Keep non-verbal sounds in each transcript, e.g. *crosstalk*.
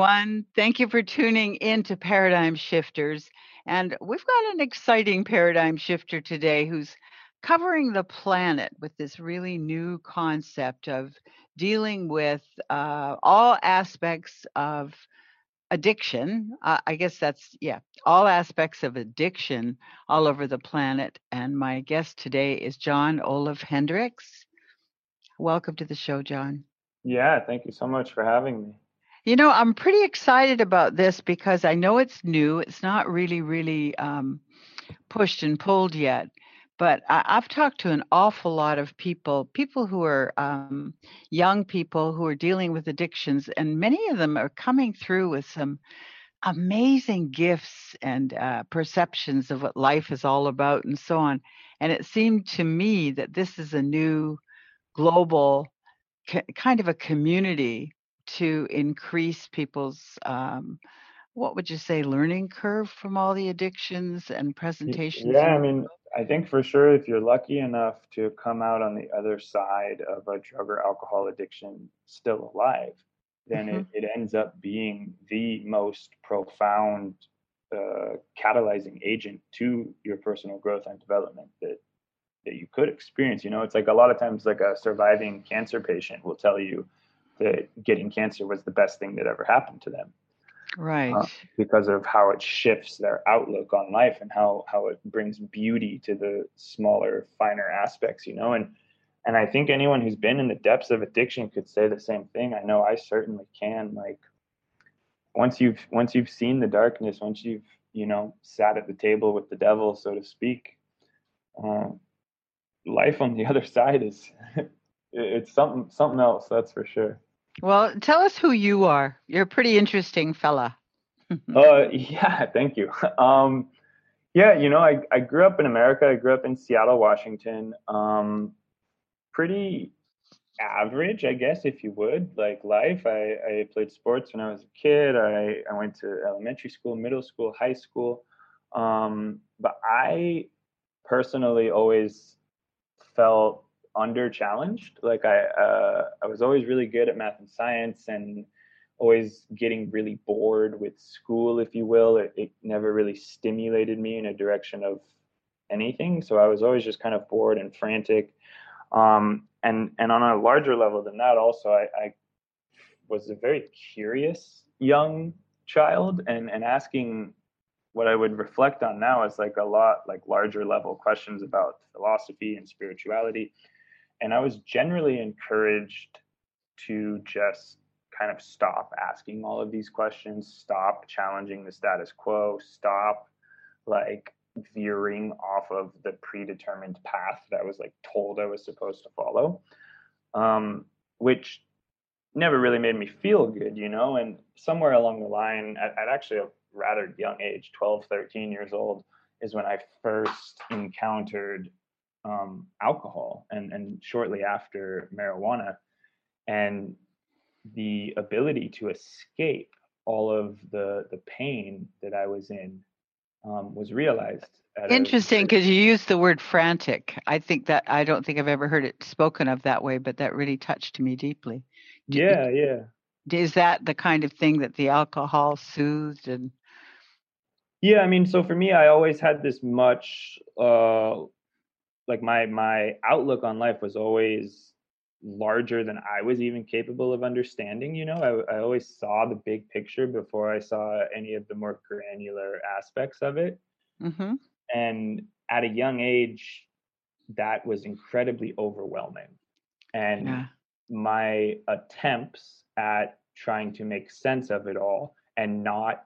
Hello, everyone. Thank you for tuning in to Paradigm Shifters. And we've got an exciting paradigm shifter today who's covering the planet with this really new concept of dealing with uh, all aspects of addiction. Uh, I guess that's, yeah, all aspects of addiction all over the planet. And my guest today is Jon Olaf Hendricks. Welcome to the show, Jon. Yeah, thank you so much for having me. You know, I'm pretty excited about this because I know it's new. It's not really, really um, pushed and pulled yet. But I, have talked to an awful lot of people, people who are um, young people who are dealing with addictions, and many of them are coming through with some amazing gifts and uh, perceptions of what life is all about and so on. And it seemed to me that this is a new global kind of a community to increase people's um, what would you say learning curve from all the addictions and presentations yeah i mean i think for sure if you're lucky enough to come out on the other side of a drug or alcohol addiction still alive then mm-hmm. it, it ends up being the most profound uh, catalyzing agent to your personal growth and development that that you could experience you know it's like a lot of times like a surviving cancer patient will tell you that getting cancer was the best thing that ever happened to them. Right. Uh, because of how it shifts their outlook on life and how how it brings beauty to the smaller finer aspects you know? And and i think anyone who's been in the depths of addiction could say the same thing. I know i certainly can like once you've once you've seen the darkness once you've you know sat at the table with the devil so to speak uh, life on the *laughs* other side is *laughs* it's something something else that's for sure well, tell us who you are. You're a pretty interesting fella. uh, *laughs* yeah, thank you. Um, yeah, you know, I, I grew up in America. I grew up in Seattle, Washington. Um, pretty average, I guess, if you would, like life. I, I played sports when I was a kid. I, I went to elementary school, middle school, high school. Um, but I personally always felt under challenged. Like I, uh, I was always really good at math and science, and always getting really bored with school, if you will. It, it never really stimulated me in a direction of anything. So I was always just kind of bored and frantic. Um, and and on a larger level than that, also I, I was a very curious young child, and and asking what I would reflect on now is like a lot like larger level questions about philosophy and spirituality and I was generally encouraged to just kind of stop asking all of these questions, stop challenging the status quo, stop like veering off of the predetermined path that I was like told I was supposed to follow, um, which never really made me feel good, you know. And somewhere along the line, at, at actually a rather young age, 12, 13 years old, is when I first encountered um, alcohol and, and shortly after marijuana. And the ability to escape all of the, the pain that I was in um, was realized. Interesting, because you used the word frantic. I think that I don't think I've ever heard it spoken of that way, but that really touched me deeply. Yeah, yeah. Is that the kind of thing that the alcohol soothed and? Yeah, I mean, so for me, I always had this much uh, like my my outlook on life was always larger than I was even capable of understanding. You know, I, I always saw the big picture before I saw any of the more granular aspects of it. Mm-hmm. And at a young age, that was incredibly overwhelming. And yeah. my attempts at trying to make sense of it all and not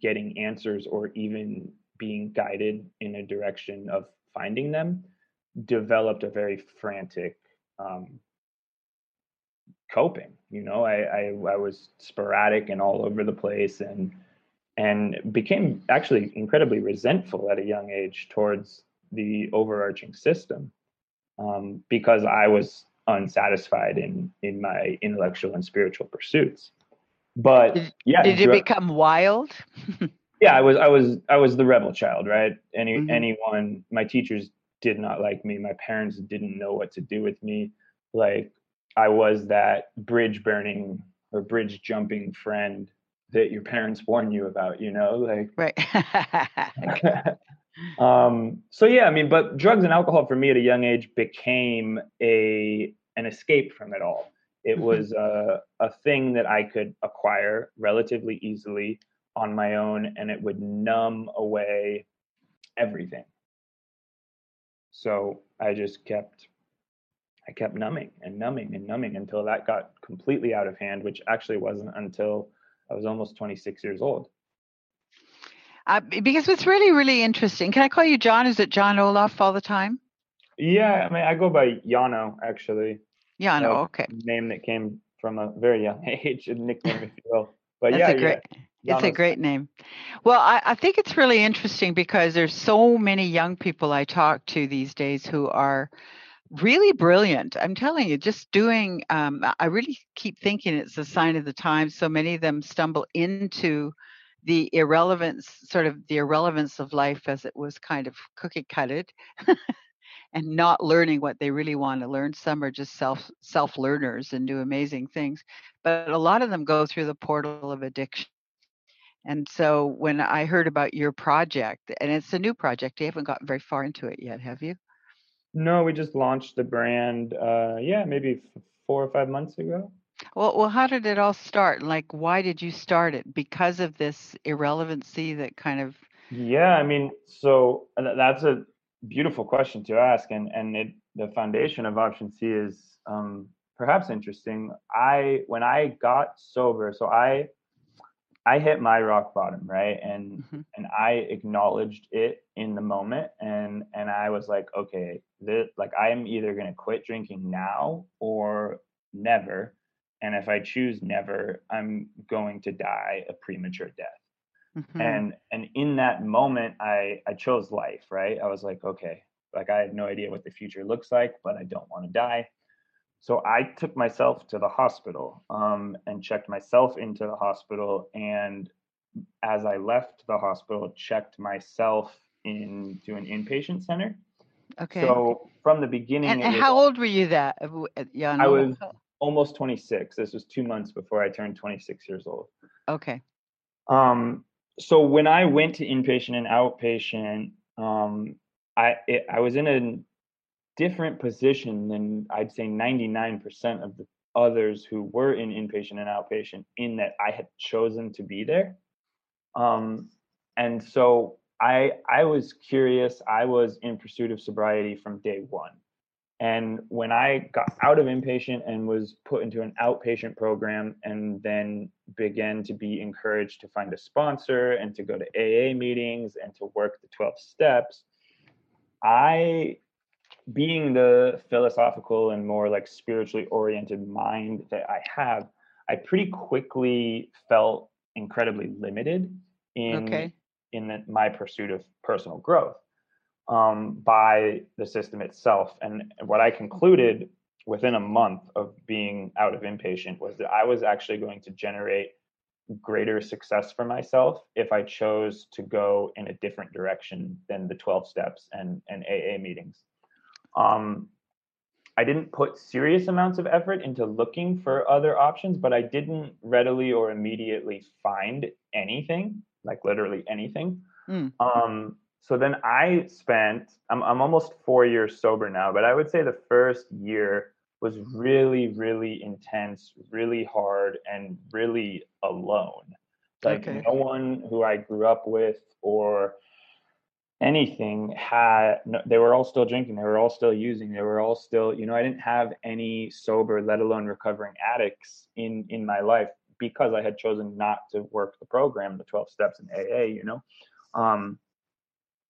getting answers or even being guided in a direction of finding them developed a very frantic um, coping. You know, I, I, I was sporadic and all over the place, and and became actually incredibly resentful at a young age towards the overarching system um, because I was unsatisfied in in my intellectual and spiritual pursuits. But did, yeah, did you become wild? *laughs* yeah, I was I was I was the rebel child, right? Any mm-hmm. anyone, my teachers did not like me. My parents didn't know what to do with me. Like I was that bridge burning or bridge jumping friend that your parents *laughs* warn you about, you know, like right. *laughs* *laughs* um, so yeah, I mean, but drugs and alcohol for me at a young age became a an escape from it all. It mm-hmm. was a, a thing that I could acquire relatively easily on my own, and it would numb away everything. So I just kept I kept numbing and numbing and numbing until that got completely out of hand, which actually wasn't until I was almost 26 years old. Uh, because it's really, really interesting. Can I call you Jon? Is it Jon Olaf all the time? Yeah, I mean, I go by Yano actually. Yano, okay. Name that came from a very young *laughs* age, a nickname, if you will. But That's yeah, great, yeah. It's a great name. Well, I, I, think it's really interesting because there's so many young people I talk to these days who are really brilliant. I'm telling you, just doing, um, I really keep thinking it's a sign of the times. So many of them stumble into the irrelevance, sort of the irrelevance of life as it was kind of cookie cutted. *laughs* and not learning what they really want to learn some are just self self learners and do amazing things but a lot of them go through the portal of addiction and so when i heard about your project and it's a new project you haven't gotten very far into it yet have you no, we just launched the brand. Uh, yeah, maybe f- four or five months ago. Well, well, how did it all start? Like, why did you start it? Because of this irrelevancy that kind of. Yeah, I mean, so that's a beautiful question to ask, and and it, the foundation of Option C is um, perhaps interesting. I when I got sober, so I I hit my rock bottom, right? And mm-hmm. and I acknowledged it in the moment and and I was like, okay, this like I am either going to quit drinking now or never. And if I choose never, I'm going to die a premature death. Mm-hmm. And and in that moment I I chose life, right? I was like, okay, like I have no idea what the future looks like, but I don't want to die. So I took myself to the hospital um, and checked myself into the hospital. And as I left the hospital, checked myself into an inpatient center. Okay. So from the beginning, and, and was, how old were you that? Yeah, I was almost 26. This was two months before I turned 26 years old. Okay. Um. So when I went to inpatient and outpatient, um, I it, I was in a different position than I'd say 99% of the others who were in inpatient and outpatient in that I had chosen to be there. Um, and so I I was curious. I was in pursuit of sobriety from day one. And when I got out of inpatient and was put into an outpatient program and then began to be encouraged to find a sponsor and to go to AA meetings and to work the 12 steps, I being the philosophical and more like spiritually oriented mind that I have, I pretty quickly felt incredibly limited in okay. in the, my pursuit of personal growth um, by the system itself. And what I concluded within a month of being out of inpatient was that I was actually going to generate greater success for myself if I chose to go in a different direction than the 12 steps and, and AA meetings. Um, I didn't put serious amounts of effort into looking for other options, but I didn't readily or immediately find anything, like literally anything. Mm. Um, so then I spent, I'm, I'm almost four years sober now, but I would say the first year was really, really intense, really hard, and really alone. Like okay. no one who I grew up with or anything had they were all still drinking they were all still using they were all still you know i didn't have any sober let alone recovering addicts in in my life because i had chosen not to work the program the 12 steps in aa you know? Um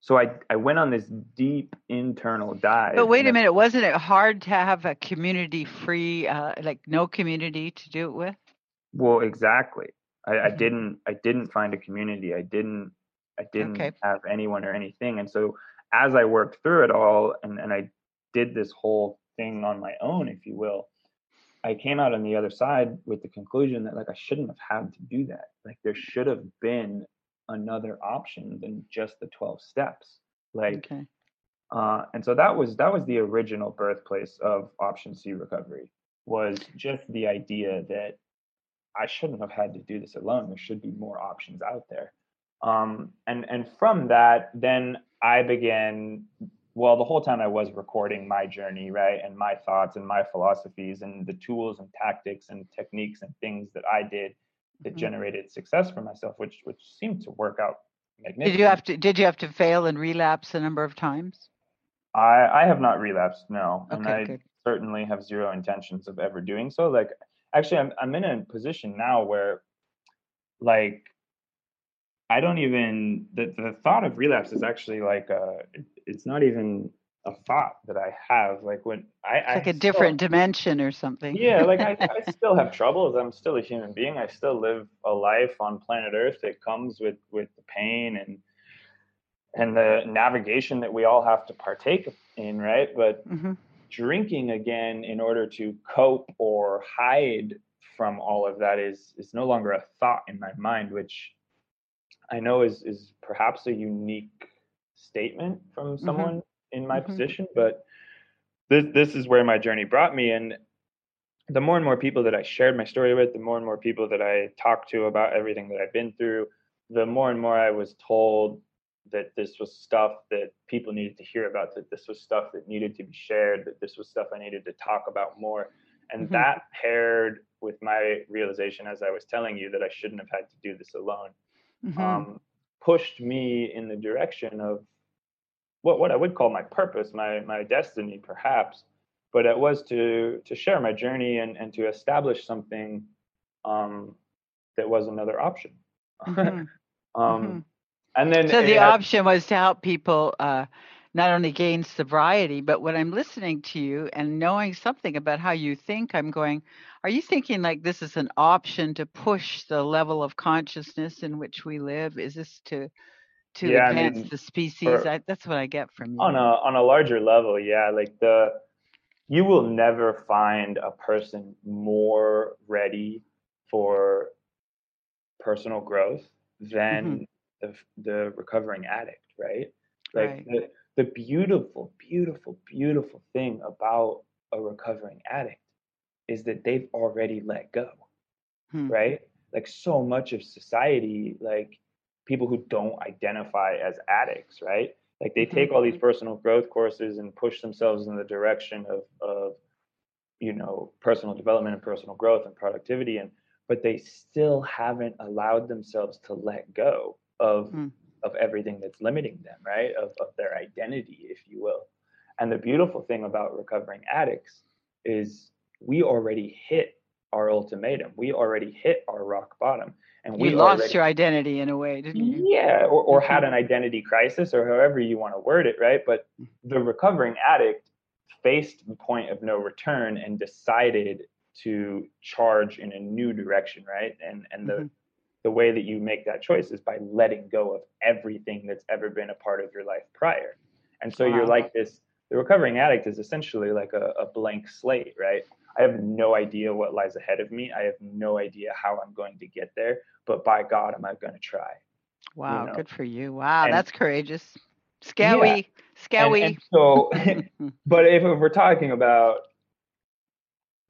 so i i went on this deep internal dive but wait a minute wasn't it hard to have a community free uh like no community to do it with? Well exactly. I, mm-hmm. I didn't i didn't find a community i didn't I didn't okay. have anyone or anything. And so as I worked through it all and, and I did this whole thing on my own, if you will, I came out on the other side with the conclusion that like I shouldn't have had to do that. Like there should have been another option than just the 12 steps. Like okay. uh and so that was that was the original birthplace of option C recovery was just the idea that I shouldn't have had to do this alone. There should be more options out there. Um, and and from that, then I began. Well, the whole time I was recording my journey, right, and my thoughts and my philosophies and the tools and tactics and techniques and things that I did that mm-hmm. generated success for myself, which which seemed to work out did you have to did you have to fail and relapse a number of times? I I have not relapsed, no. Okay, and I good. certainly have zero intentions of ever doing so. Like actually I'm I'm in a position now where like I don't even the the thought of relapse is actually like uh it's not even a thought that I have. Like when I it's like I a still, different dimension or something. Yeah, like I, *laughs* I still have troubles. I'm still a human being. I still live a life on planet Earth that comes with with the pain and and the navigation that we all have to partake in, right? But mm-hmm. drinking again in order to cope or hide from all of that is is no longer a thought in my mind, which I know is is perhaps a unique statement from mm-hmm. someone mm-hmm in my mm-hmm. position, but this this is where my journey brought me. And the more and more people that I shared my story with, the more and more people that I talked to about everything that I've been through, the more and more I was told that this was stuff that people needed to hear about, that this was stuff that needed to be shared, that this was stuff I needed to talk about more. And mm-hmm. that paired with my realization, as I was telling you, that I shouldn't have had to do this alone, mm-hmm. um, pushed me in the direction of what what I would call my purpose, my my destiny, perhaps. But it was to to share my journey and and to establish something um, that was another option. Mm-hmm. *laughs* um, mm-hmm. And then so the had, option was to help people uh, not only gain sobriety, but when I'm listening to you and knowing something about how you think, I'm going, are you thinking like this is an option to push the level of consciousness in which we live? Is this to to yeah, advance I mean, the species. For, I, that's what I get from you. On a on a larger level, yeah, like the you will never find a person more ready for personal growth than mm-hmm. the the recovering addict, right? Like right. the the beautiful, beautiful, beautiful thing about a recovering addict is that they've already let go, hmm. right? Like so much of society, like people who don't identify as addicts, right? Like they take all these mm-hmm. personal growth courses and push themselves in the direction of, of you know, personal development and personal growth and productivity and but they still haven't allowed themselves to let go of mm. Of everything that's limiting them, right? Of of their identity, if you will. And the beautiful thing about recovering addicts is we already hit our ultimatum. We already hit our rock bottom and we you lost already, your identity in a way didn't you yeah or, or had an identity crisis or however you want to word it right but mm-hmm. the recovering addict faced the point of no return and decided to charge in a new direction right and and the mm-hmm. The way that you make that choice is by letting go of everything that's ever been a part of your life prior and so wow. you're like this the recovering addict is essentially like a, a blank slate right I have no idea what lies ahead of me. I have no idea how I'm going to get there, but by God, am I going to try? Wow, you know? good for you. Wow, and, that's courageous. Scary, yeah. scary. And, and so, *laughs* but if we're talking about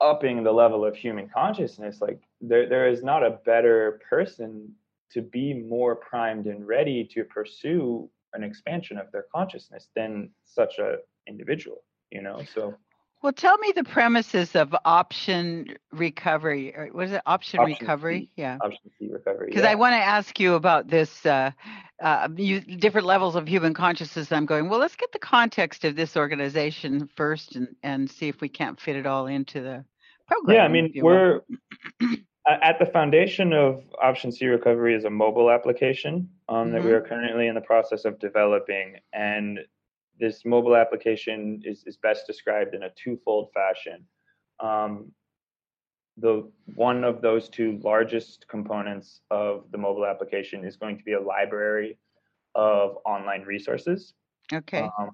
upping the level of human consciousness, like there, there is not a better person to be more primed and ready to pursue an expansion of their consciousness than such a individual. You know, so well, tell me the premises of option recovery. Or was it option, option recovery? C. Yeah. Option C recovery. Because yeah. I want to ask you about this uh, uh, you, different levels of human consciousness. I'm going, well, let's get the context of this organization first and, and see if we can't fit it all into the program. Yeah, I mean, we're *clears throat* at the foundation of Option C Recovery is a mobile application um, mm-hmm. that we mm-hmm. are currently in the process of developing. And this mobile application is, is best described in a twofold fashion. Um, the one of those two largest components of the mobile application is going to be a library of online resources. Okay. Um,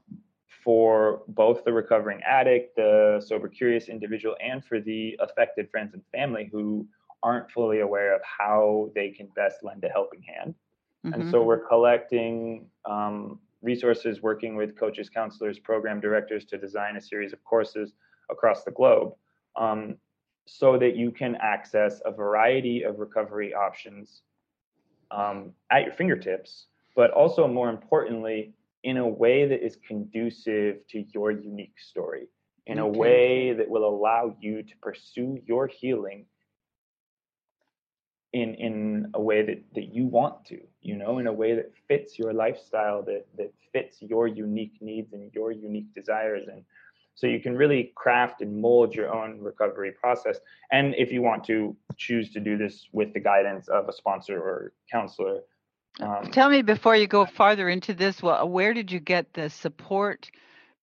for both the recovering addict, the sober curious individual, and for the affected friends and family who aren't fully aware of how they can best lend a helping hand. Mm-hmm. And so we're collecting um, resources working with coaches, counselors, program directors to design a series of courses across the globe. Um, so that you can access a variety of recovery options um, at your fingertips, but also more importantly, in a way that is conducive to your unique story, in okay. a way that will allow you to pursue your healing in in a way that that you want to you know in a way that fits your lifestyle that that fits your unique needs and your unique desires and so you can really craft and mold your own recovery process. And if you want to choose to do this with the guidance of a sponsor or counselor. Um, Tell me before you go farther into this, well, where did you get the support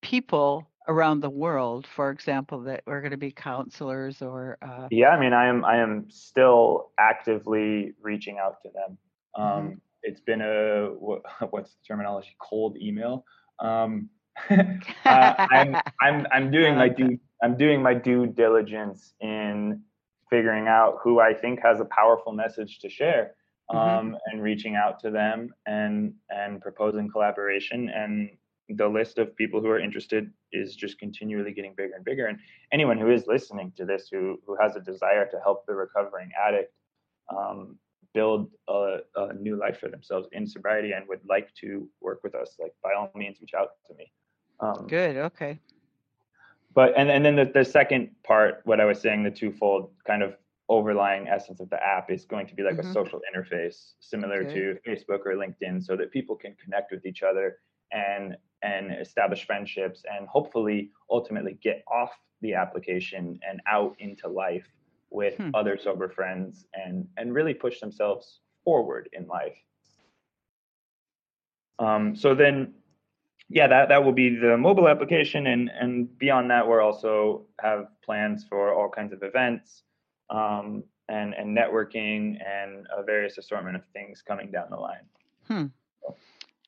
people around the world, for example, that are going to be counselors or? Uh... Yeah, I mean, I am I am still actively reaching out to them. Um, mm-hmm. It's been a *laughs* what's the terminology? Cold email. Um, *laughs* *laughs* uh, I'm I'm I'm doing my due I'm doing my due diligence in figuring out who I think has a powerful message to share, mm-hmm. um, mm-hmm. and reaching out to them and and proposing collaboration. And the list of people who are interested is just continually getting bigger and bigger. And anyone who is listening to this who who has a desire to help the recovering addict. Um, build a, a, new life for themselves in sobriety and would like to work with us, like by all means, reach out to me. Um, Good. Okay. But and and then the, the second part, what I was saying, the twofold kind of overlying essence of the app is going to be like mm-hmm. a social interface similar okay. to Facebook or LinkedIn, so that people can connect with each other and and establish friendships and hopefully ultimately get off the application and out into life with hmm. other sober friends and and really push themselves forward in life. Um, so then yeah, that, that will be the mobile application. And, and beyond that, we're also have plans for all kinds of events um, and, and networking and a various assortment of things coming down the line. Hmm.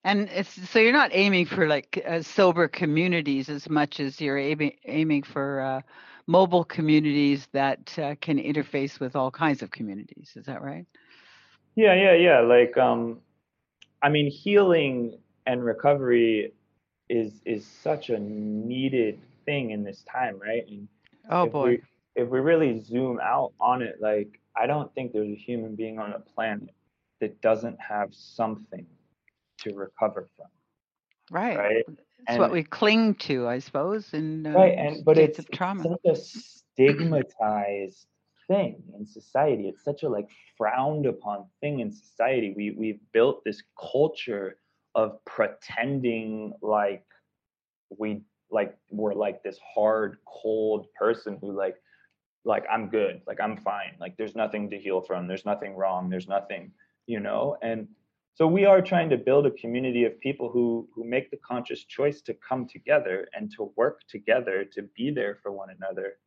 And it's so you're not aiming for like uh, sober communities as much as you're aiming aiming for uh, mobile communities that uh, can interface with all kinds of communities. Is that right? Yeah, yeah, yeah. Like, um, I mean, healing and recovery is is such a needed thing in this time, right? And oh if boy. We, if we really zoom out on it, like I don't think there's a human being on the planet that doesn't have something to recover from. Right. Right. It's and, what we cling to, I suppose, in uh, right. And but it's, it's such a stigmatized thing in society. It's such a like frowned upon thing in society. We we've built this culture of pretending like we like we're like this hard cold person who like like i'm good like i'm fine like there's nothing to heal from there's nothing wrong there's nothing you know and so we are trying to build a community of people who who make the conscious choice to come together and to work together to be there for one another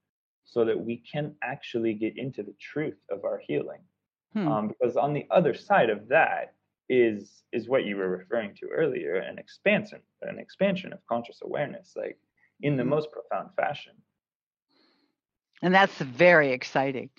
so that we can actually get into the truth of our healing hmm. um, because on the other side of that is is what you were referring to earlier an expansion an expansion of conscious awareness like in the mm-hmm. most profound fashion and that's very exciting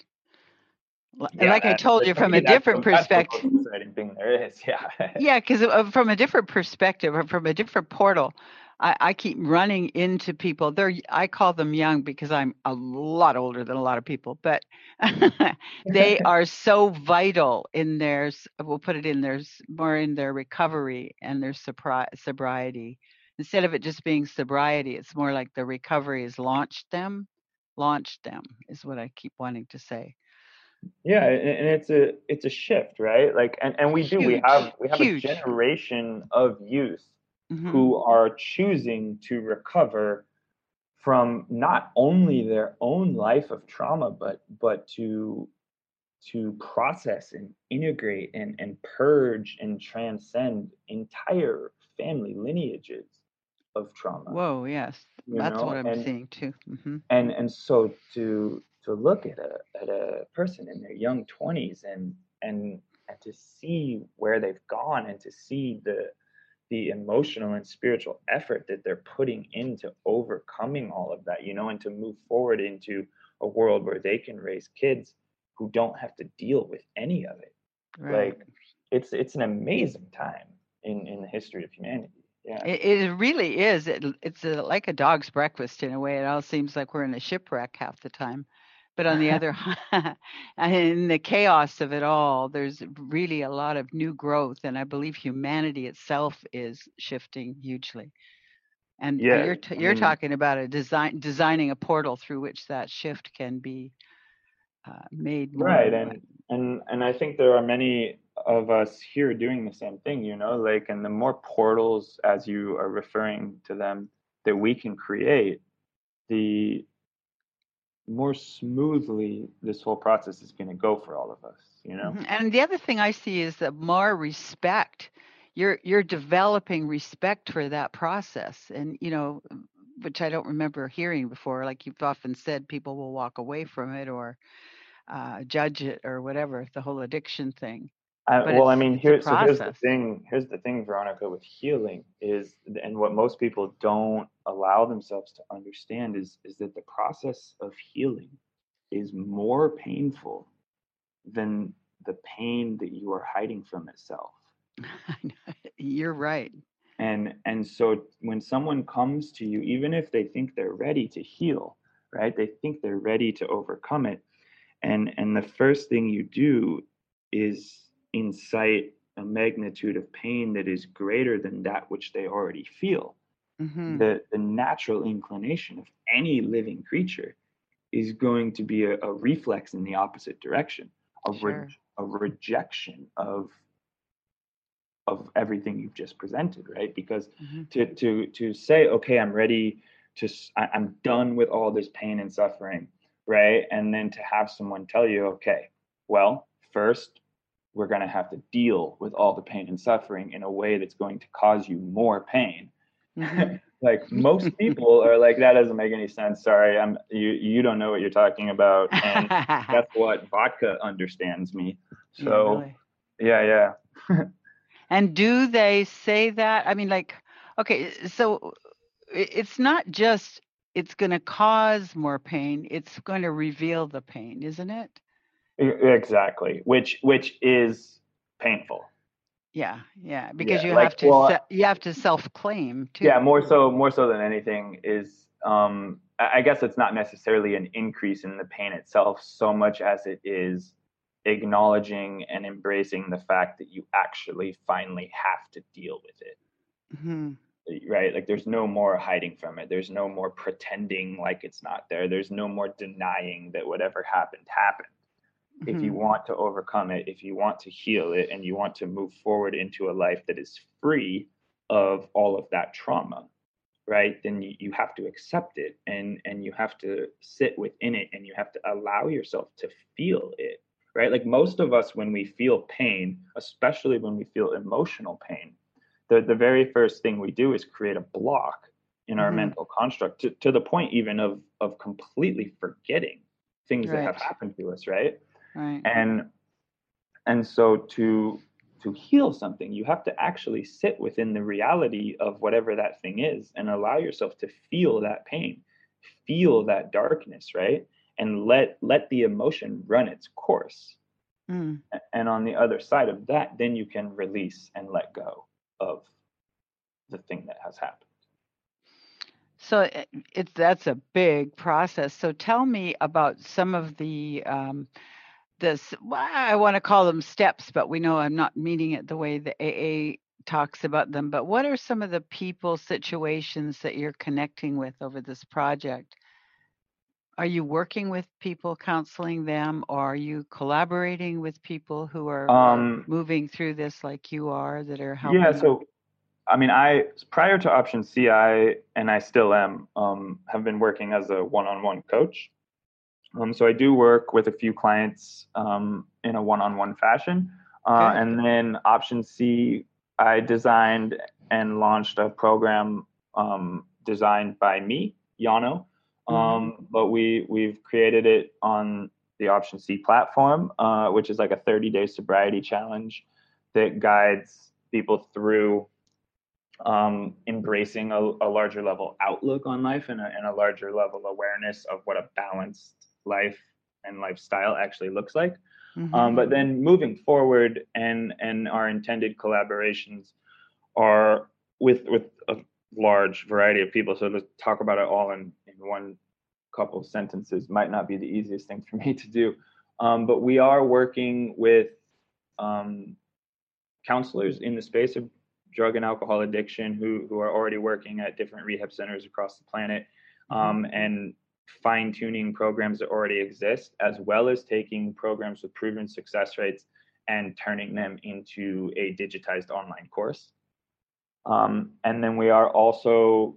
yeah, like I told you from a different perspective. Exciting thing there is, *laughs* yeah. yeah, because from a different perspective, or from a different portal, I, I keep running into people. They're I call them young because I'm a lot older than a lot of people, but *laughs* they *laughs* are so vital in their. We'll put it in their more in their recovery and their sobriety. Instead of it just being sobriety, it's more like the recovery has launched them. Launched them is what I keep wanting to say yeah and it's a it's a shift right like and, and we do Huge. we have we have Huge. a generation of youth mm-hmm. who are choosing to recover from not only their own life of trauma but but to to process and integrate and, and purge and transcend entire family lineages of trauma whoa yes that's know? what i'm and, seeing too mm-hmm. and and so to to look at a at a person in their young 20s and and and to see where they've gone and to see the the emotional and spiritual effort that they're putting into overcoming all of that, you know, and to move forward into a world where they can raise kids who don't have to deal with any of it. Right. Like it's it's an amazing time in in the history of humanity. Yeah. It, it really is. It, it's a, like a dog's breakfast in a way. It all seems like we're in a shipwreck half the time. But on the *laughs* other hand, *laughs* in the chaos of it all, there's really a lot of new growth, and I believe humanity itself is shifting hugely. And Yeah, you're t- you're mean, talking about a design designing a portal through which that shift can be uh, made right, and and and I think there are many of us here doing the same thing, you know, like and the more portals as you are referring to them that we can create, the more smoothly this whole process is going to go for all of us, you know. Mhm. And the other thing I see is that more respect. You're you're developing respect for that process, and you know, which I don't remember hearing before. Like you've often said, people will walk away from it or uh, judge it or whatever, the whole addiction thing. I, well, I mean, here, so here's the thing. Here's the thing, Veronica, with healing is, and what most people don't allow themselves to understand is, is that the process of healing is more painful than the pain that you are hiding from itself. *laughs* You're right. And and so when someone comes to you, even if they think they're ready to heal, right? They think they're ready to overcome it, and and the first thing you do is incite a magnitude of pain that is greater than that which they already feel. Hmm the the natural inclination of any living creature is going to be a, a reflex in the opposite direction a, re- a rejection of of everything you've just presented right? Because hmm to to to say okay i'm ready to I'm done with all this pain and suffering right? And then to have someone tell you okay well first we're going to have to deal with all the pain and suffering in a way that's going to cause you more pain hmm *laughs* like most people are like that doesn't make any sense sorry i'm you you don't know what you're talking about and *laughs* yeah, guess what vodka understands me so really. yeah yeah *laughs* And do they say that? I mean, like, okay, so it's not just it's going to cause more pain, it's going to reveal the pain, isn't it? Exactly which which is painful. Yeah, yeah, because yeah you like have to well se- you have to self-claim too. yeah more so more so than anything is um i guess it's not necessarily an increase in the pain itself so much as it is acknowledging and embracing the fact that you actually finally have to deal with it. Hmm right like there's no more hiding from it. There's no more pretending like it's not there. There's no more denying that whatever happened happened if you hmm want to overcome it if you want to heal it and you want to move forward into a life that is free of all of that trauma right then you, you have to accept it and and you have to sit within it and you have to allow yourself to feel it right? Like most of us when we feel pain especially when we feel emotional pain the, the very first thing we do is create a block in our hmm mental construct to, to the point even of of completely forgetting things that have happened to us right right. and and so to to heal something you have to actually sit within the reality of whatever that thing is and allow yourself to feel that pain feel that darkness right and let let the emotion run its course Mm. And on the other side of that then you can release and let go of the thing that has happened So it, it's that's a big process. So tell me about some of the um, this well, I want to call them steps, but we know I'm not meaning it the way the AA talks about them. But what are some of the people situations that you're connecting with over this project? Are you working with people, counseling them, or are you collaborating with people who are um moving through this like you are that are helping you? so i mean i prior to option c i and i still am um have been working as a one-on-one coach Um, so I do work with a few clients um, in a one-on-one fashion, uh, Good. and then option C, I designed and launched a program um, designed by me, Yano. hmm Um, but we we've created it on the option C platform, uh, which is like a 30-day sobriety challenge that guides people through um, embracing a, a larger level outlook on life and a, and a larger level awareness of what a balanced life and lifestyle actually looks like. Um, hmm but then moving forward, and and our intended collaborations are with with a large variety of people. So to talk about it all in in one couple sentences might not be the easiest thing for *laughs* me to do. Um, but we are working with um, counselors in the space of drug and alcohol addiction who, who are already working at different rehab centers across the planet mm-hmm. um, and fine tuning programs that already exist, as well as taking programs with proven success rates and turning them into a digitized online course. Um, and then we are also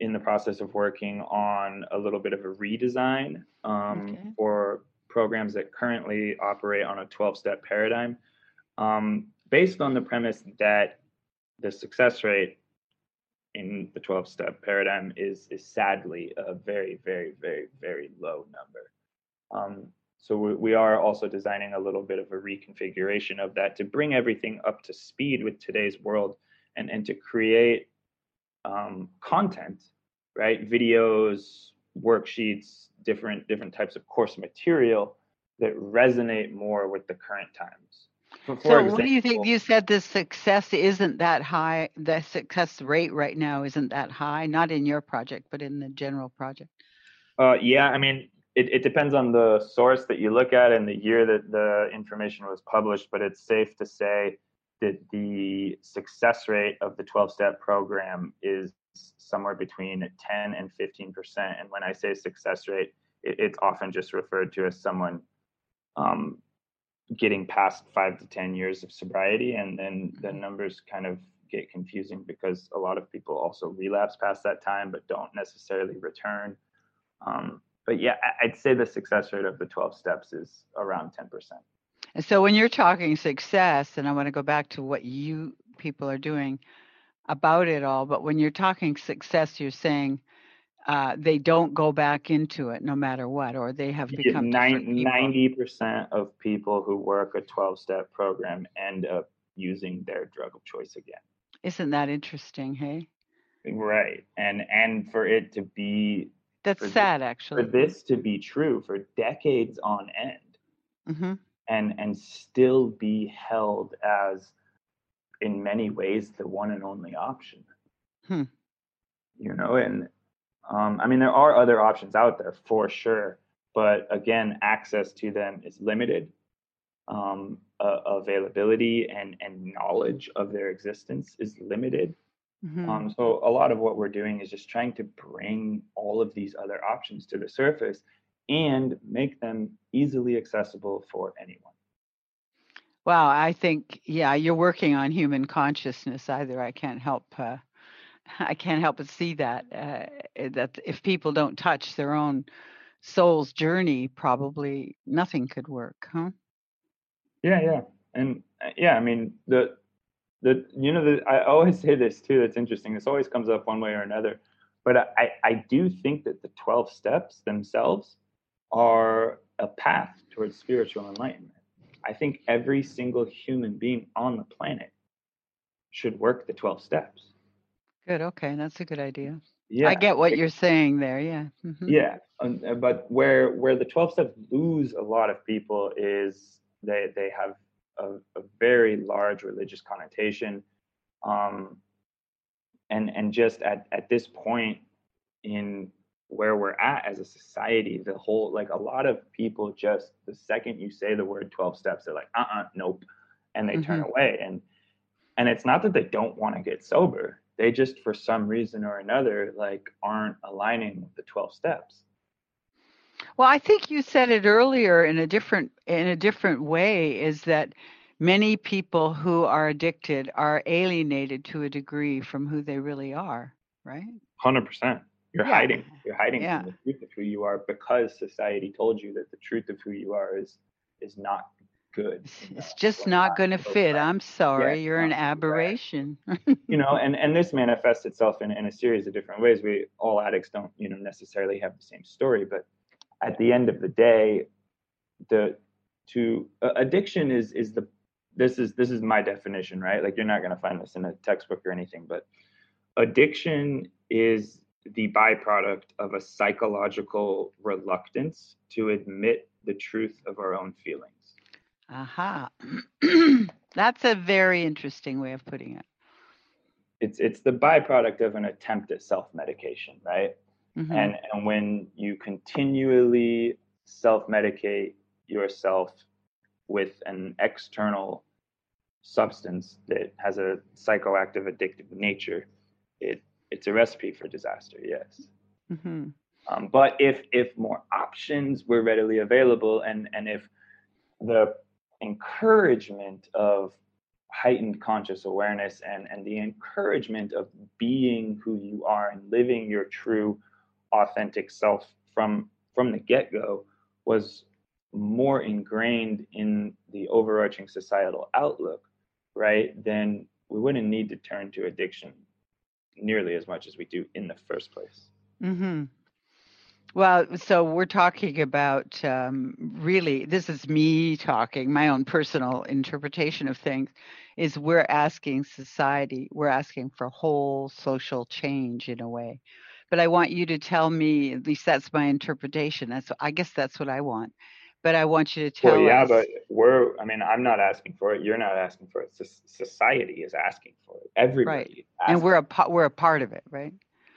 in the process of working on a little bit of a redesign um, okay. for programs that currently operate on a 12 step paradigm um, based on the premise that the success rate in the 12 step paradigm is, is sadly a very, very, very, very low number. Um, so we, we are also designing a little bit of a reconfiguration of that to bring everything up to speed with today's world and, and to create um, content, right? Videos, worksheets, different different types of course material that resonate more with the current times. So, what do you think? You said the success isn't that high. The success rate right now isn't that high. Not in your project, but in the general project. Uh, yeah, I mean, it, it depends on the source that you look at and the year that the information was published. But it's safe to say that the success rate of the 12 step program is somewhere between 10 and 15%. And when I say success rate, it, it's often just referred to as someone um, getting past five to 10 years of sobriety. And then the numbers kind of get confusing because a lot of people also relapse past that time but don't necessarily return. Um, but yeah, I'd say the success rate of the 12 steps is around 10%. And so when you're talking success, and I want to go back to what you people are doing about it all, but when you're talking success, you're saying uh, they don't go back into it no matter what, or they have become ninety percent of people who work a twelve-step program end up using their drug of choice again. Isn't that interesting? Hey. Right, and and for it to be that's sad, this, actually. For this to be true for decades on end, mm-hmm and and still be held as in many ways the one and only option hmm. you know and um, i mean there are other options out there for sure but again access to them is limited um, uh, availability and and knowledge of their existence is limited mm-hmm. um, so a lot of what we're doing is just trying to bring all of these other options to the surface and make them easily accessible for anyone. Wow, I think yeah, you're working on human consciousness. Either I can't help uh, I can't help but see that uh, that if people don't touch their own soul's journey, probably nothing could work, huh? Yeah, yeah, and uh, yeah, I mean the the you know the, I always say this too. That's interesting. This always comes up one way or another, but I I do think that the twelve steps themselves are a path towards spiritual enlightenment. I think every single human being on the planet should work the 12 steps. Good. Okay. That's a good idea. Yeah. I get what you're saying there. Yeah. Mm-hmm. Yeah. Uh, but where, where the 12 steps lose a lot of people is they, they have a, a very large religious connotation. Um, and, and just at, at this point in where we're at as a society the whole like a lot of people just the second you say the word 12 steps they're like uh-uh nope and they mm-hmm. turn away and and it's not that they don't want to get sober they just for some reason or another like aren't aligning with the 12 steps well i think you said it earlier in a different in a different way is that many people who are addicted are alienated to a degree from who they really are right 100% you're yeah. hiding. You're hiding yeah. from the truth of who you are because society told you that the truth of who you are is is not good. It's just not going to fit. I'm sorry, yeah, you're an aberration. you know, *laughs* and and this manifests itself in in a series of different ways. We all addicts don't you know necessarily have the same story, but at the end of the day, the to uh, addiction is is the this is this is my definition, right? Like you're not going to find this in a textbook or anything, but addiction is the byproduct of a psychological reluctance to admit the truth of our own feelings. Aha. *clears throat* That's a very interesting way of putting it. It's it's the byproduct of an attempt at self-medication, right? Mm-hmm. And, and when you continually self medicate yourself with an external substance that has a psychoactive addictive nature, it it's a recipe for disaster. Yes. Mm-hmm. Um, but if if more options were readily available, and and if the encouragement of heightened conscious awareness and and the encouragement of being who you are and living your true authentic self from from the get-go was more ingrained in the overarching societal outlook right then we wouldn't need to turn to addiction nearly as much as we do in the first place mm-hmm. Well, so we're talking about um, really, this is me talking, my own personal interpretation of things is we're asking society, we're asking for whole social change in a way. But I want you to tell me, at least that's my interpretation. That's I guess that's what I want. But I want you to tell well, yeah, us. but we're, I mean, I'm not asking for it. You're not asking for it. Society is asking for it. Everybody. Right. And we're a, we're a part of it, right?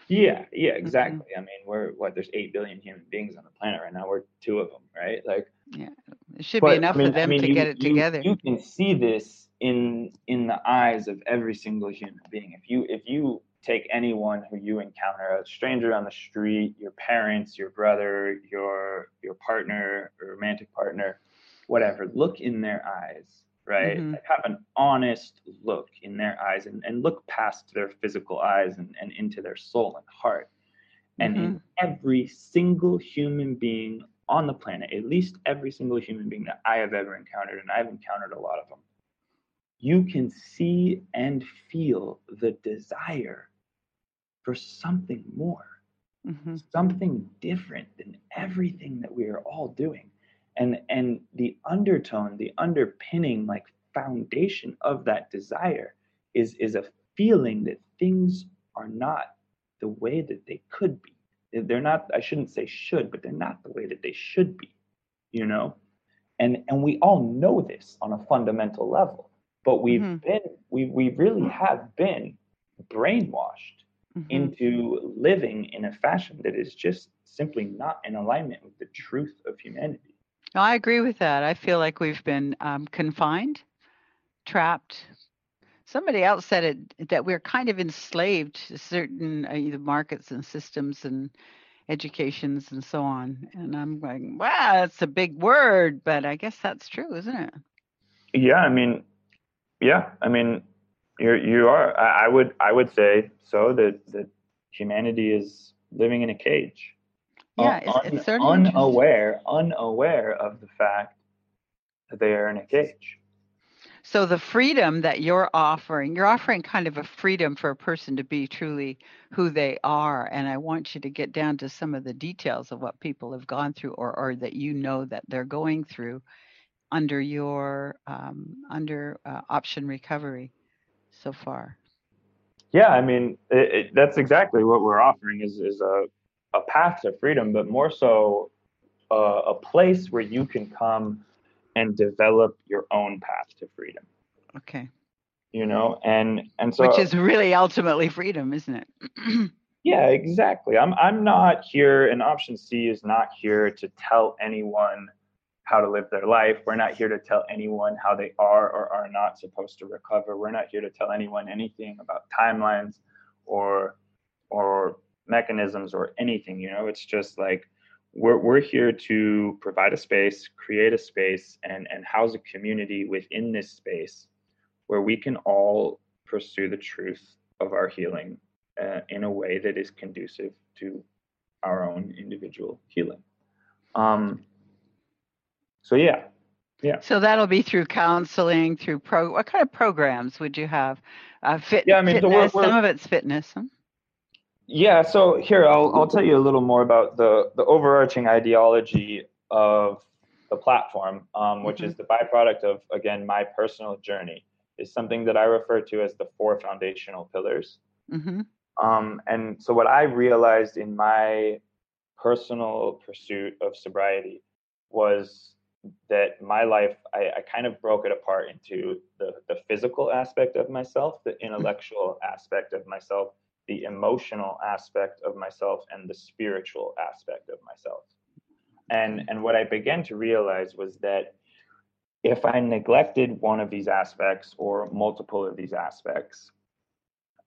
Yeah, yeah, mm-hmm. exactly. Mm-hmm. I mean, we're what? There's eight billion human beings on the planet right now. We're two of them, right? Like, yeah, it should but, be enough I mean, for them I mean, to you, get it you, together. You can see this in in the eyes of every single human being. If you if you take anyone who you encounter, a stranger on the street, your parents, your brother, your your partner, romantic partner, whatever, look in their eyes right? Mm-hmm. Like have an honest look in their eyes and, and look past their physical eyes and, and into their soul and heart. And mm-hmm. in every single human being on the planet, at least every single human being that I have ever encountered, and I've encountered a lot of them, you can see and feel the desire for something more, mm-hmm. something different than everything that we are all doing and and the undertone the underpinning like foundation of that desire is is a feeling that things are not the way that they could be they're not i shouldn't say should but they're not the way that they should be you know and and we all know this on a fundamental level but we've mm-hmm. been we we really have been brainwashed mm-hmm. into living in a fashion that is just simply not in alignment with the truth of humanity no, I agree with that. I feel like we've been um, confined, trapped. Somebody else said it that we're kind of enslaved to certain uh, markets and systems and educations and so on. And I'm going, wow, that's a big word, but I guess that's true, isn't it? Yeah, I mean, yeah, I mean, you're you are. I, I would I would say so that that humanity is living in a cage yeah, it's, it's unaware, unaware of the fact that they are in a cage. So the freedom that you're offering, you're offering kind of a freedom for a person to be truly who they are. And I want you to get down to some of the details of what people have gone through or, or that you know that they're going through under your um, under uh, option recovery so far. Yeah, I mean, it, it, that's exactly what we're offering is, is a a path to freedom, but more so uh, a place where you can come and develop your own path to freedom. Okay. You know, and and so which is really ultimately freedom, isn't it? *clears throat* yeah, exactly. I'm I'm not here, and Option C is not here to tell anyone how to live their life. We're not here to tell anyone how they are or are not supposed to recover. We're not here to tell anyone anything about timelines or or mechanisms or anything you know? It's just like we're, we're here to provide a space create a space and and house a community within this space where we can all pursue the truth of our healing uh, in a way that is conducive to our own individual healing. Um so yeah. Yeah. So that'll be through counseling through pro what kind of programs would you have? Uh, fit, yeah i mean fitness, so we're, we're, some of it's fitness huh? Yeah, so here I'll I'll tell you a little more about the the overarching ideology of the platform, um, which mm-hmm. is the byproduct of again my personal journey. Is something that I refer to as the four foundational pillars. Mm-hmm. Um, and so what I realized in my personal pursuit of sobriety was that my life I, I, kind of broke it apart into the the physical aspect of myself, the *laughs* intellectual aspect of myself, the emotional aspect of myself and the spiritual aspect of myself. And and what I began to realize was that if I neglected one of these aspects or multiple of these aspects,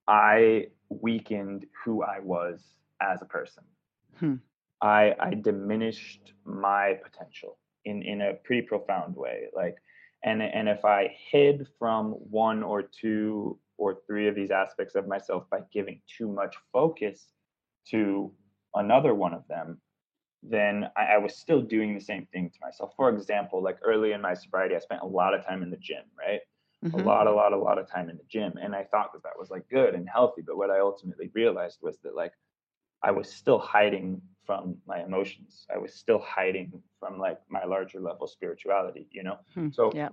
I weakened who I was as a person. Hmm. I, I diminished my potential in, in a pretty profound way. Like, and, and if I hid from one or two or three of these aspects of myself by giving too much focus to another one of them, then I, I, was still doing the same thing to myself. For example, like early in my sobriety, I spent a lot of time in the gym, right? Mm-hmm. A lot, a lot, a lot of time in the gym. And I thought that that was like good and healthy. But what I ultimately realized was that like I was still hiding from my emotions. I was still hiding from like my larger level spirituality, you know? Hmm. So yeah.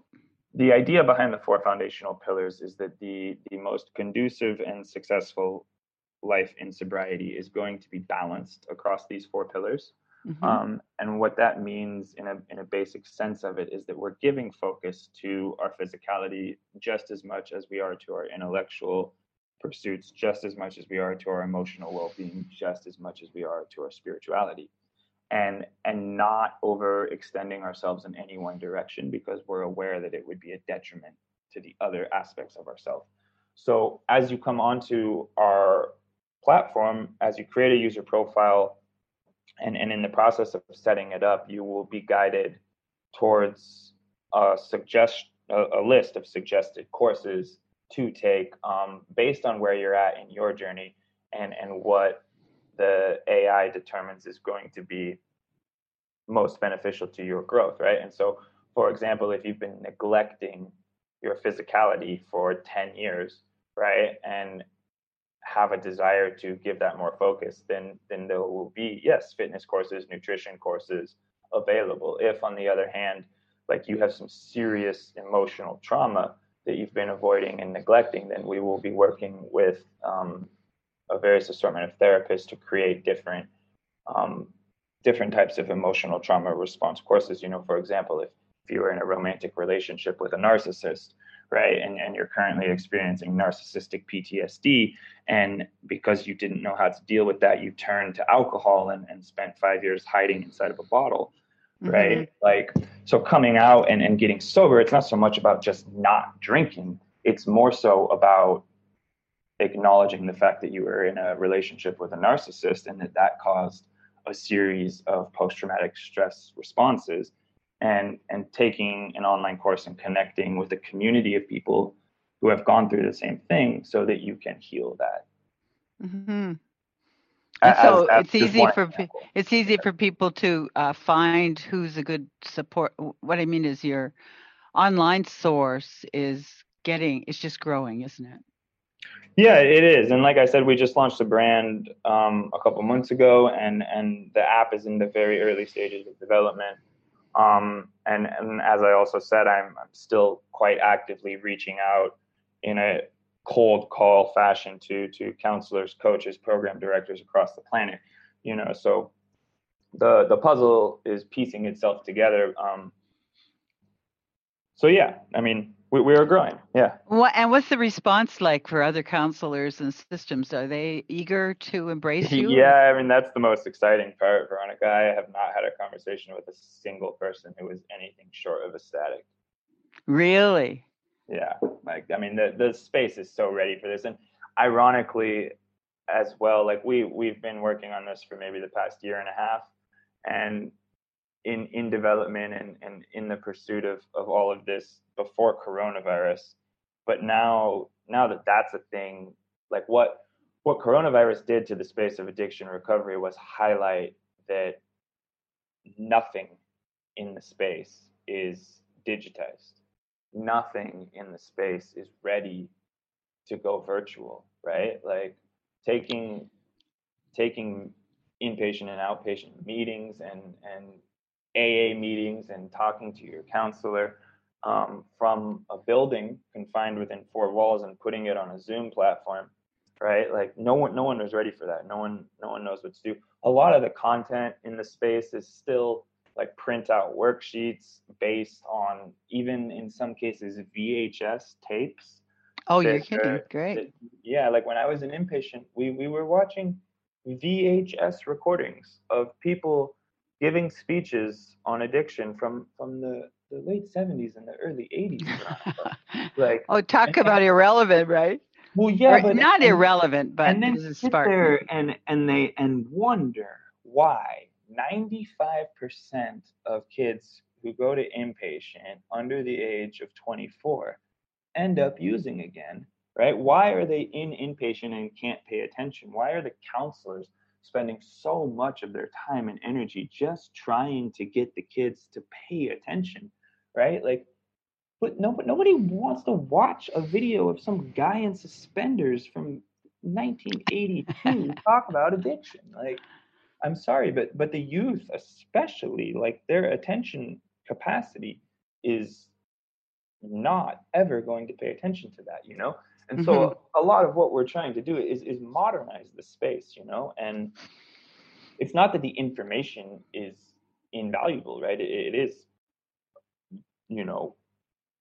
The idea behind the four foundational pillars is that the the most conducive and successful life in sobriety is going to be balanced across these four pillars. Mm-hmm. Um, and what that means in a, in a basic sense of it is that we're giving focus to our physicality just as much as we are to our intellectual pursuits, just as much as we are to our emotional well-being, just as much as we are to our spirituality. And, and not overextending ourselves in any one direction because we're aware that it would be a detriment to the other aspects of ourselves. So as you come onto our platform, as you create a user profile, and, and in the process of setting it up, you will be guided towards a suggest a, a list of suggested courses to take um, based on where you're at in your journey and and what the AI determines is going to be most beneficial to your growth, right? And so, for example, if you've been neglecting your physicality for 10 years, right, and have a desire to give that more focus, then then there will be yes, fitness courses, nutrition courses available. If on the other hand, like you have some serious emotional trauma that you've been avoiding and neglecting, then we will be working with um, a various assortment of therapists to create different um, different types of emotional trauma response courses. You know, for example, if if you were in a romantic relationship with a narcissist, right? And, and you're currently experiencing narcissistic PTSD. And because you didn't know how to deal with that, you turned to alcohol and, and spent five years hiding inside of a bottle, right? Mm-hmm. Like, so coming out and, and getting sober, it's not so much about just not drinking, it's more so about acknowledging the fact that you were in a relationship with a narcissist and that that caused a series of post traumatic stress responses and and taking an online course and connecting with a community of people who have gone through the same thing so that you can heal that mm-hmm. As, so it's easy for example. it's easy for people to uh, find who's a good support what i mean is your online source is getting it's just growing isn't it yeah it is and like i said we just launched the brand um, a couple months ago and and the app is in the very early stages of development um, and, and as I also said, I'm, I'm still quite actively reaching out in a cold call fashion to to counselors, coaches, program directors across the planet. You know, so the the puzzle is piecing itself together. Um, so yeah, I mean, we, we are growing. Yeah. What and what's the response like for other counselors and systems? Are they eager to embrace *laughs* you? yeah, I mean that's the most exciting part, Veronica. I have not had a conversation with a single person who was anything short of ecstatic. Really? Yeah. Like I mean the the space is so ready for this. And ironically as well, like we we've been working on this for maybe the past year and a half. And in in development and, and in the pursuit of, of all of this before coronavirus. But now now that that's a thing like what what coronavirus did to the space of addiction recovery was highlight that nothing in the space is digitized. Nothing in the space is ready to go virtual right? Like taking taking inpatient and outpatient meetings and and AA meetings and talking to your counselor um, from a building confined within four walls and putting it on a Zoom platform, right? Like no one, no one was ready for that. No one, no one knows what to do. A lot of the content in the space is still like print out worksheets based on even in some cases VHS tapes. Oh, you're kidding. Great. that- yeah, like when I was an inpatient, we, we were watching VHS recordings of people giving speeches on addiction from, from the, the late 70s and the early 80s. Veronica. *laughs* like, oh, talk about *laughs* irrelevant, right? well, yeah, Or but not and- irrelevant, but and then this is sit there and and they and wonder why 95% of kids who go to inpatient under the age of 24 end up using again right why are they in inpatient and can't pay attention why are the counselors spending so much of their time and energy just trying to get the kids to pay attention right like but no, but nobody wants to watch a video of some guy in suspenders from 1982 *laughs* talk about addiction. Like, I'm sorry, but but the youth, especially, like their attention capacity is not ever going to pay attention to that, you know. And so mm-hmm. a lot of what we're trying to do is is modernize the space, you know. And it's not that the information is invaluable, right? It, it is, you know,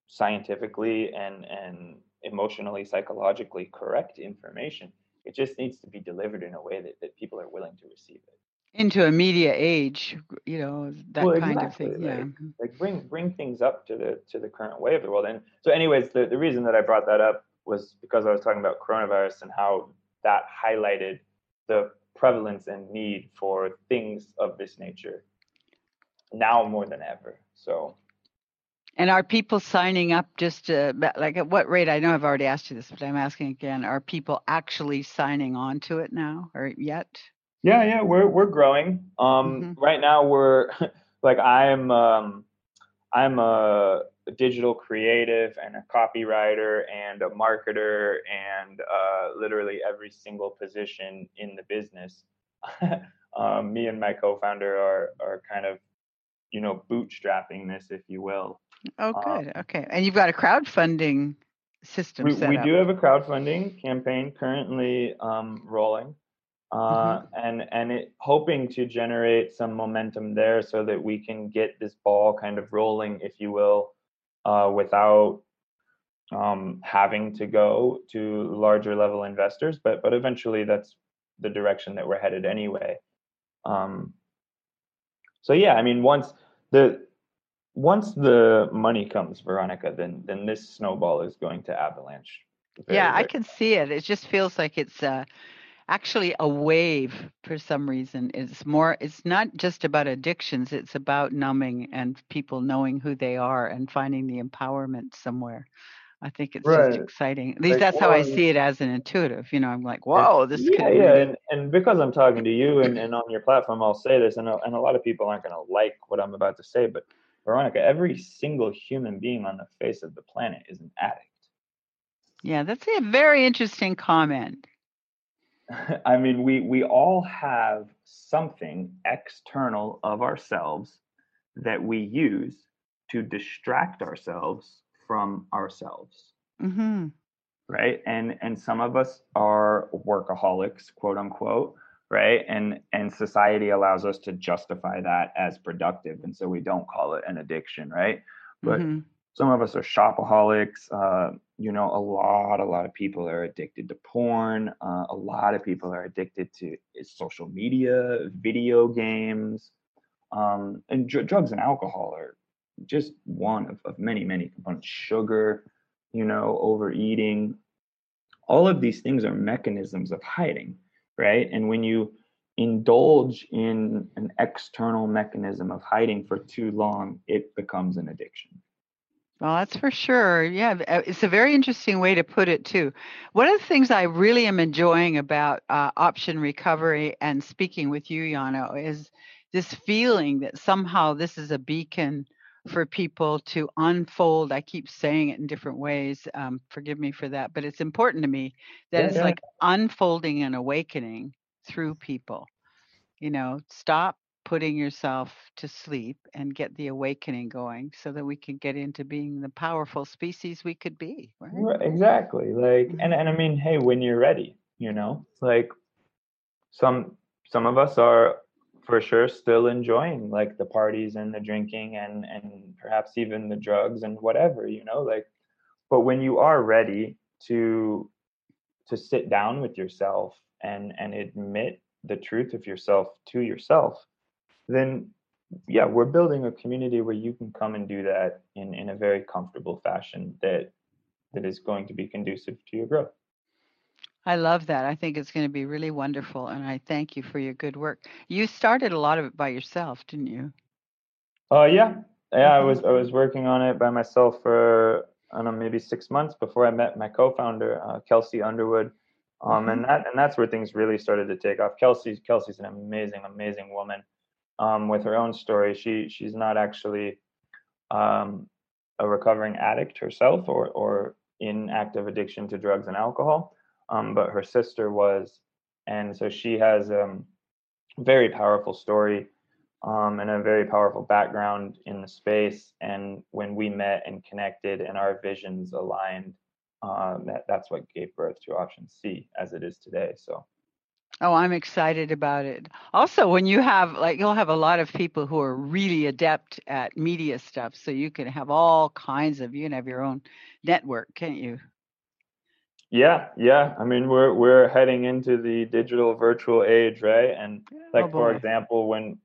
scientifically and and emotionally psychologically correct information it just needs to be delivered in a way that, that people are willing to receive it Into a media age, you know, that Well, kind exactly, of thing. Yeah. Mm-hmm. like bring bring things up to the to the current way of the world and so anyways the, the reason that i brought that up was because i was talking about coronavirus and how that highlighted the prevalence and need for things of this nature now more than ever so And are people signing up just to, like at what rate? I know I've already asked you this, but I'm asking again. Are people actually signing on to it now or yet? Yeah, yeah, we're we're growing. Um, Mhm. right now we're *laughs* like I'm um, I'm a digital creative and a copywriter and a marketer and uh, literally every single position in the business. *laughs* um, me and my co-founder are are kind of you know bootstrapping this, if you will. Oh, Uh, good. Okay. And you've got a crowdfunding system We, we do have a crowdfunding campaign currently um, rolling, uh, and and it hoping to generate some momentum there so that we can get this ball kind of rolling, if you will, uh, without um, having to go to larger level investors. But but eventually, that's the direction that we're headed anyway. Um, so yeah, I mean, once the once the money comes, Veronica, then then this snowball is going to avalanche. very, yeah, I very can see it. It just feels like it's uh, actually a wave for some reason. It's more, it's not just about addictions, it's about numbing and people knowing who they are and finding the empowerment somewhere. I think it's Right. just exciting. At least Like, that's how I see it as an intuitive. You know, I'm like, whoa, this yeah, could yeah, and, and because I'm talking to you and, and on your platform, I'll say this, and a, and a lot of people aren't going to like what I'm about to say, but Veronica, every single human being on the face of the planet is an addict. Yeah, that's a very interesting comment. *laughs* I mean, we we all have something external of ourselves that we use to distract ourselves from ourselves. hmm right? And and some of us are workaholics quote unquote right? And and society allows us to justify that as productive and so we don't call it an addiction right? But hmm some of us are shopaholics uh, you know a lot a lot of people are addicted to porn uh, a lot of people are addicted to uh, social media video games um, and dr- drugs and alcohol are just one of, of many many components. Sugar you know overeating all of these things are mechanisms of hiding right? And when you indulge in an external mechanism of hiding for too long it becomes an addiction Well, that's for sure. Yeah, uh, it's a very interesting way to put it too. One of the things I really am enjoying about uh, option recovery and speaking with you, Yanni, is this feeling that somehow this is a beacon for people to unfold. I keep saying it in different ways. Um, forgive me for that, but it's important to me that Yeah, it's yeah. like unfolding and awakening through people. You know, stop putting yourself to sleep and get the awakening going so that we can get into being the powerful species we could be, right? Right, exactly. Like, and Mhm. and I mean, hey, when you're ready, you know, like some some of us are for sure still enjoying like the parties and the drinking and and perhaps even the drugs and whatever, you know, like. But when you are ready, to to sit down with yourself and and admit the truth of yourself to yourself then yeah we're building a community where you can come and do that in in a very comfortable fashion that that is going to be conducive to your growth I love that. I think it's going to be really wonderful, and I thank you for your good work. You started a lot of it by yourself, didn't you? Uh, yeah, yeah. I was I was working on it by myself for I don't know maybe six months before I met my co-founder uh, Kelsey Underwood, um, mm-hmm. and that and that's where things really started to take off. Kelsey's Kelsey's an amazing amazing woman, um, with her own story. She she's not actually um, a recovering addict herself or or in active addiction to drugs and alcohol um, but her sister was, and so she has a um, very powerful story um, and a very powerful background in the space. And when we met and connected, and our visions aligned, uh, that that's what gave birth to Option C as it is today. So. Oh, I'm excited about it. Also, when you have like you'll have a lot of people who are really adept at media stuff, so you can have all kinds of you can have your own network, can't you? Yeah, yeah. I mean, we're we're heading into the digital virtual age, right? And oh, like oh for example, when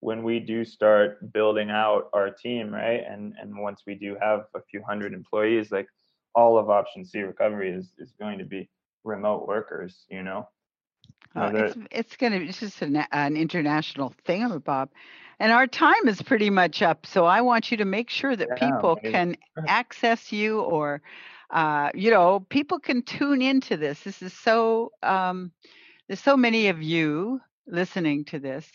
when we do start building out our team, right? And and once we do have a few hundred employees, like all of Option C recovery is is going to be remote workers, you know. Uh, it's it's going to be just an, an international thing, Bob, and our time is pretty much up. So I want you to make sure that yeah, people can *laughs* access you or uh, you know, people can tune into this. This is so, um, there's so many of you listening to this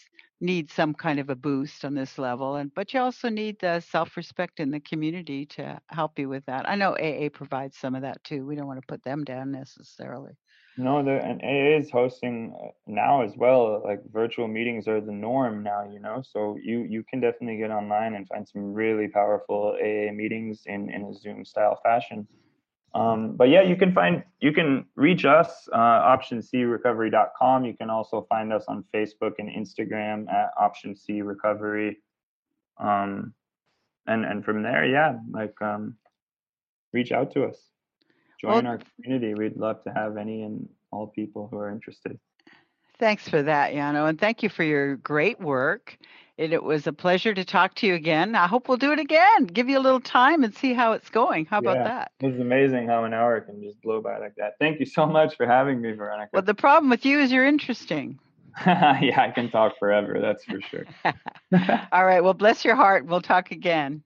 need some kind of a boost on this level and but you also need the self-respect in the community to help you with that i know aa provides some of that too we don't want to put them down necessarily no the and aa is hosting uh, now as well like virtual meetings are the norm now you know so you you can definitely get online and find some really powerful aa meetings in in a zoom style fashion um, but yeah, you can find you can reach us uh, optioncrecovery.com. You can also find us on Facebook and Instagram at Option C Recovery. Um, and and from there, yeah, like um, reach out to us, join well, our community. We'd love to have any and all people who are interested. Thanks for that, Yanni, and thank you for your great work it, it was a pleasure to talk to you again. I hope we'll do it again. Give you a little time and see how it's going. How about that? It was amazing how an hour can just blow by like that. Thank you so much for having me, Veronica. Well, the problem with you is you're interesting. *laughs* yeah, I can talk forever. That's for sure. *laughs* All right. Well, bless your heart. We'll talk again.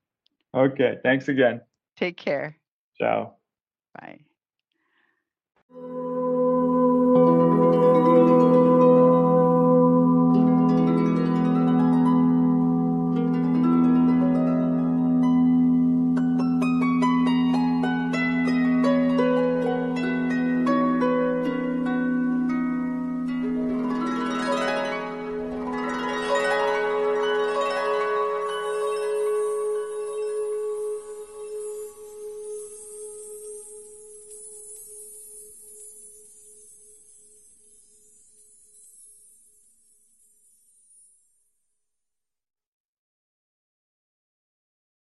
Okay. Thanks again. Take care. Ciao. Bye.